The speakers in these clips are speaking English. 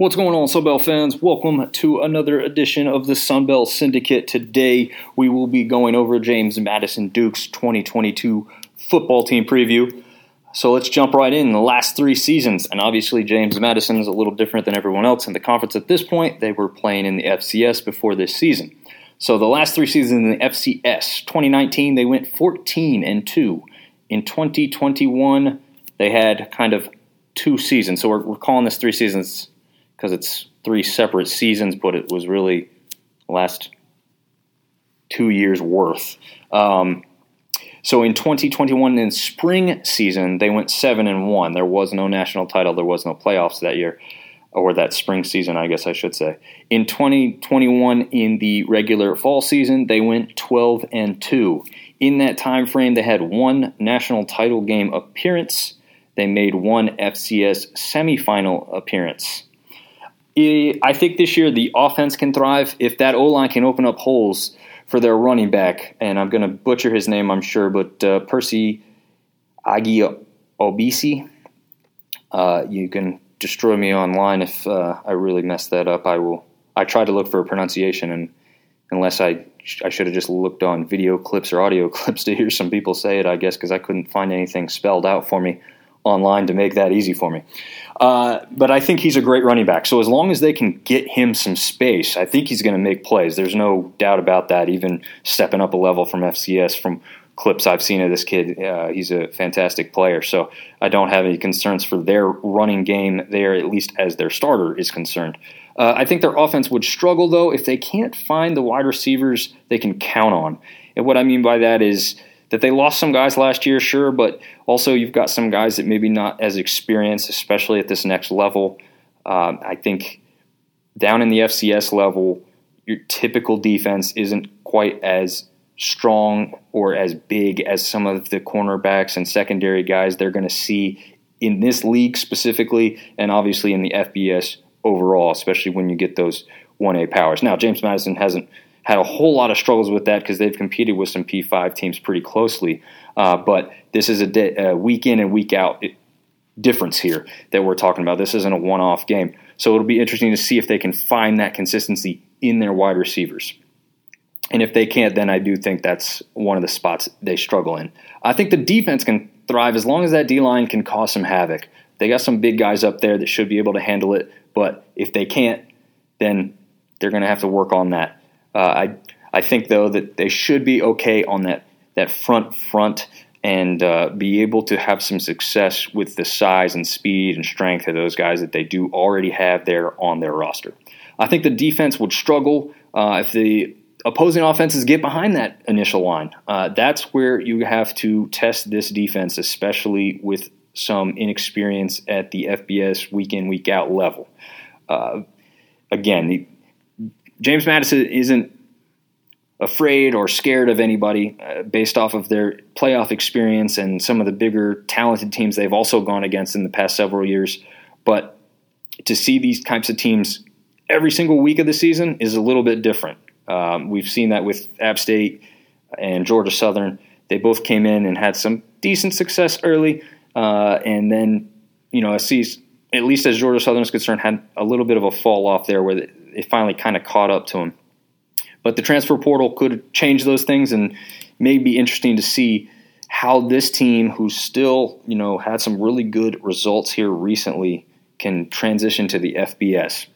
What's going on, Sunbelt fans? Welcome to another edition of the Sunbelt Syndicate. Today, we will be going over James Madison Duke's 2022 football team preview. So let's jump right in. The last three seasons, and obviously James Madison is a little different than everyone else in the conference at this point. They were playing in the FCS before this season. So the last three seasons in the FCS, 2019 they went 14 and 2. In 2021 they had kind of two seasons. So we're, we're calling this three seasons because it's three separate seasons, but it was really last two years worth. Um, so in 2021, in spring season, they went seven and one. There was no national title. There was no playoffs that year, or that spring season, I guess I should say. In 2021, in the regular fall season, they went 12 and two. In that time frame, they had one national title game appearance. They made one FCS semifinal appearance. I think this year the offense can thrive if that O line can open up holes for their running back. And I'm going to butcher his name, I'm sure, but uh, Percy Agyei-Obese. Uh, you can destroy me online if uh, I really mess that up. I will. I tried to look for a pronunciation, and unless I, I should have just looked on video clips or audio clips to hear some people say it. I guess because I couldn't find anything spelled out for me online to make that easy for me. Uh, but I think he's a great running back. So as long as they can get him some space, I think he's going to make plays. There's no doubt about that. Even stepping up a level from FCS, from clips I've seen of this kid, uh, he's a fantastic player. So I don't have any concerns for their running game there, at least as their starter is concerned. Uh, I think their offense would struggle though if they can't find the wide receivers they can count on. And what I mean by that is that they lost some guys last year, sure, but also you've got some guys that maybe not as experienced, especially at this next level. Um, I think down in the FCS level, your typical defense isn't quite as strong or as big as some of the cornerbacks and secondary guys they're going to see in this league specifically, and obviously in the FBS overall, especially when you get those 1A powers. Now, James Madison hasn't had a whole lot of struggles with that because they've competed with some P5 teams pretty closely. Uh, but this is a, a, week in and week out difference here that we're talking about. This isn't a one off game. So it'll be interesting to see if they can find that consistency in their wide receivers. And if they can't, then I do think that's one of the spots they struggle in. I think the defense can thrive as long as that D line can cause some havoc. They got some big guys up there that should be able to handle it, but if they can't, then they're going to have to work on that. Uh, I I think though that they should be okay on that that front front and uh, be able to have some success with the size and speed and strength of those guys that they do already have there on their roster. I think the defense would struggle uh, if the opposing offenses get behind that initial line. Uh, that's where you have to test this defense, especially with some inexperience at the FBS week in, week out level. Uh, again, James Madison isn't afraid or scared of anybody uh, based off of their playoff experience and some of the bigger talented teams they've also gone against in the past several years. But to see these types of teams every single week of the season is a little bit different. Um, we've seen that with App State and Georgia Southern. They both came in and had some decent success early, uh, and then you know, see at least as Georgia Southern is concerned, had a little bit of a fall off there where it finally kind of caught up to him. But the transfer portal could change those things, and may be interesting to see how this team, who's still you know had some really good results here recently, can transition to the FBS.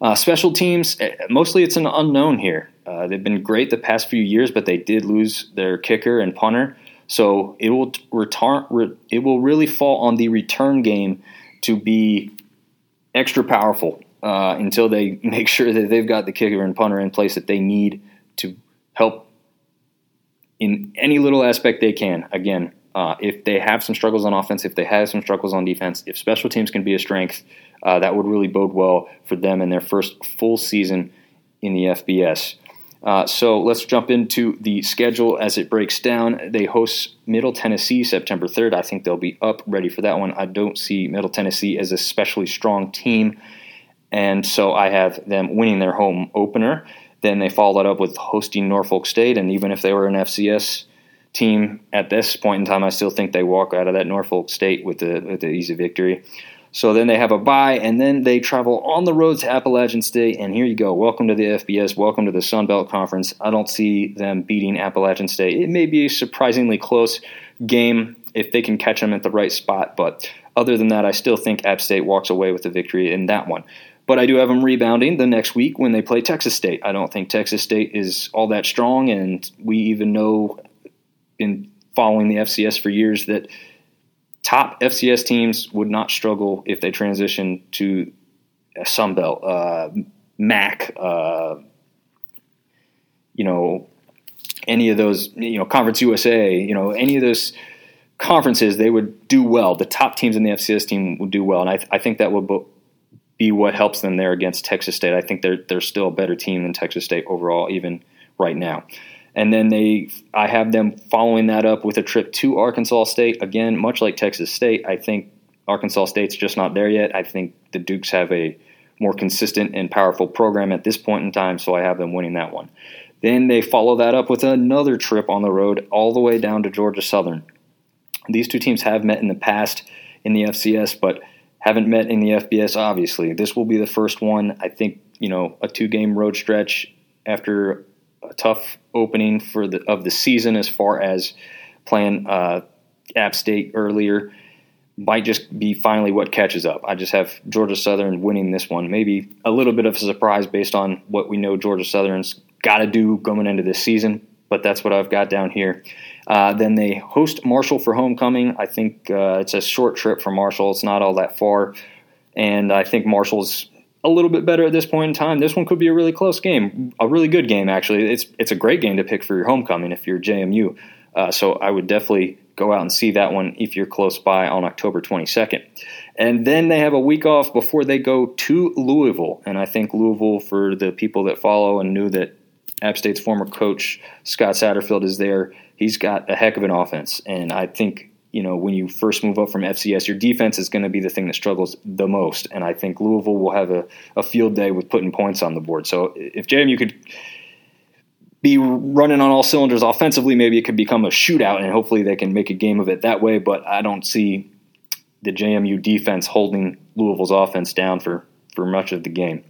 Uh, special teams, eh, mostly it's an unknown here. Uh, they've been great the past few years, but they did lose their kicker and punter. So it will return. It will really fall on the return game to be extra powerful uh, until they make sure that they've got the kicker and punter in place that they need to help in any little aspect they can. Again, uh, if they have some struggles on offense, if they have some struggles on defense, if special teams can be a strength, uh, that would really bode well for them in their first full season in the FBS. Uh, so let's jump into the schedule as it breaks down. They host Middle Tennessee September 3rd. I think they'll be up ready for that one. I don't see Middle Tennessee as a especially strong team, and so I have them winning their home opener. Then they followed up with hosting Norfolk State, and even if they were an FCS team at this point in time, I still think they walk out of that Norfolk State with the with the easy victory. So then they have a bye, and then they travel on the road to Appalachian State. And here you go. Welcome to the FBS. Welcome to the Sun Belt Conference. I don't see them beating Appalachian State. It may be a surprisingly close game if they can catch them at the right spot, but other than that, I still think App State walks away with the victory in that one. But I do have them rebounding the next week when they play Texas State. I don't think Texas State is all that strong, and we even know in following the FCS for years that top FCS teams would not struggle if they transition to Sun Belt, uh, MAC, uh, you know, any of those, you know, Conference USA, you know, any of those conferences, they would do well. The top teams in the FCS team would do well, and I, I think that would be what helps them there against Texas State. I think they're they're still a better team than Texas State overall, even right now. And then they, I have them following that up with a trip to Arkansas State. Again, much like Texas State, I think Arkansas State's just not there yet. I think the Dukes have a more consistent and powerful program at this point in time, so I have them winning that one. Then they follow that up with another trip on the road all the way down to Georgia Southern. These two teams have met in the past in the FCS, but haven't met in the FBS, obviously. This will be the first one. I think, you know, a two game road stretch after a tough opening for the of the season as far as playing uh, App State earlier might just be finally what catches up. I just have Georgia Southern winning this one. Maybe a little bit of a surprise based on what we know Georgia Southern's got to do going into this season, but that's what I've got down here. Uh, then they host Marshall for homecoming. I think uh, it's a short trip for Marshall. It's not all that far. And I think Marshall's a little bit better at this point in time. This one could be a really close game, a really good game actually. It's it's a great game to pick for your homecoming if you're JMU. Uh, so I would definitely go out and see that one if you're close by on October 22nd. And then they have a week off before they go to Louisville. And I think Louisville, for the people that follow and knew that App State's former coach Scott Satterfield is there, he's got a heck of an offense. And I think you know, when you first move up from FCS, your defense is going to be the thing that struggles the most. And I think Louisville will have a, a field day with putting points on the board. So if JMU could be running on all cylinders offensively, maybe it could become a shootout, and hopefully they can make a game of it that way. But I don't see the JMU defense holding Louisville's offense down for, for much of the game.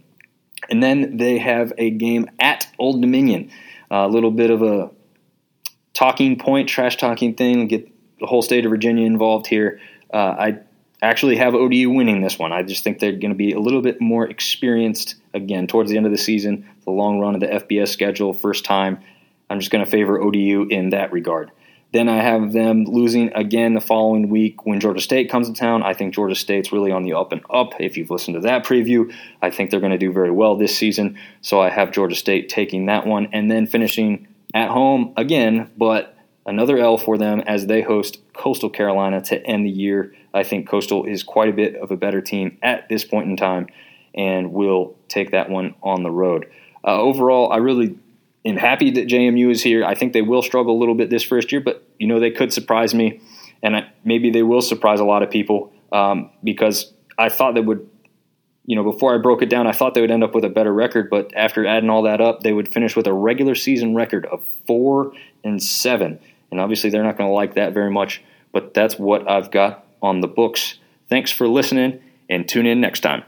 And then they have a game at Old Dominion. A little bit of a talking point, trash talking thing. Get the whole state of Virginia involved here. Uh, I actually have ODU winning this one. I just think they're going to be a little bit more experienced again towards the end of the season, the long run of the FBS schedule, first time. I'm just going to favor ODU in that regard. Then I have them losing again the following week when Georgia State comes to town. I think Georgia State's really on the up and up. If you've listened to that preview, I think they're going to do very well this season. So I have Georgia State taking that one and then finishing at home again, but another L for them as they host Coastal Carolina to end the year. I think Coastal is quite a bit of a better team at this point in time and will take that one on the road. Uh, overall, I really am happy that JMU is here. I think they will struggle a little bit this first year, but you know they could surprise me, and I, maybe they will surprise a lot of people um, because I thought they would. You know, before I broke it down, I thought they would end up with a better record, but after adding all that up, they would finish with a regular season record of four and seven. And obviously, they're not going to like that very much, but that's what I've got on the books. Thanks for listening, and tune in next time.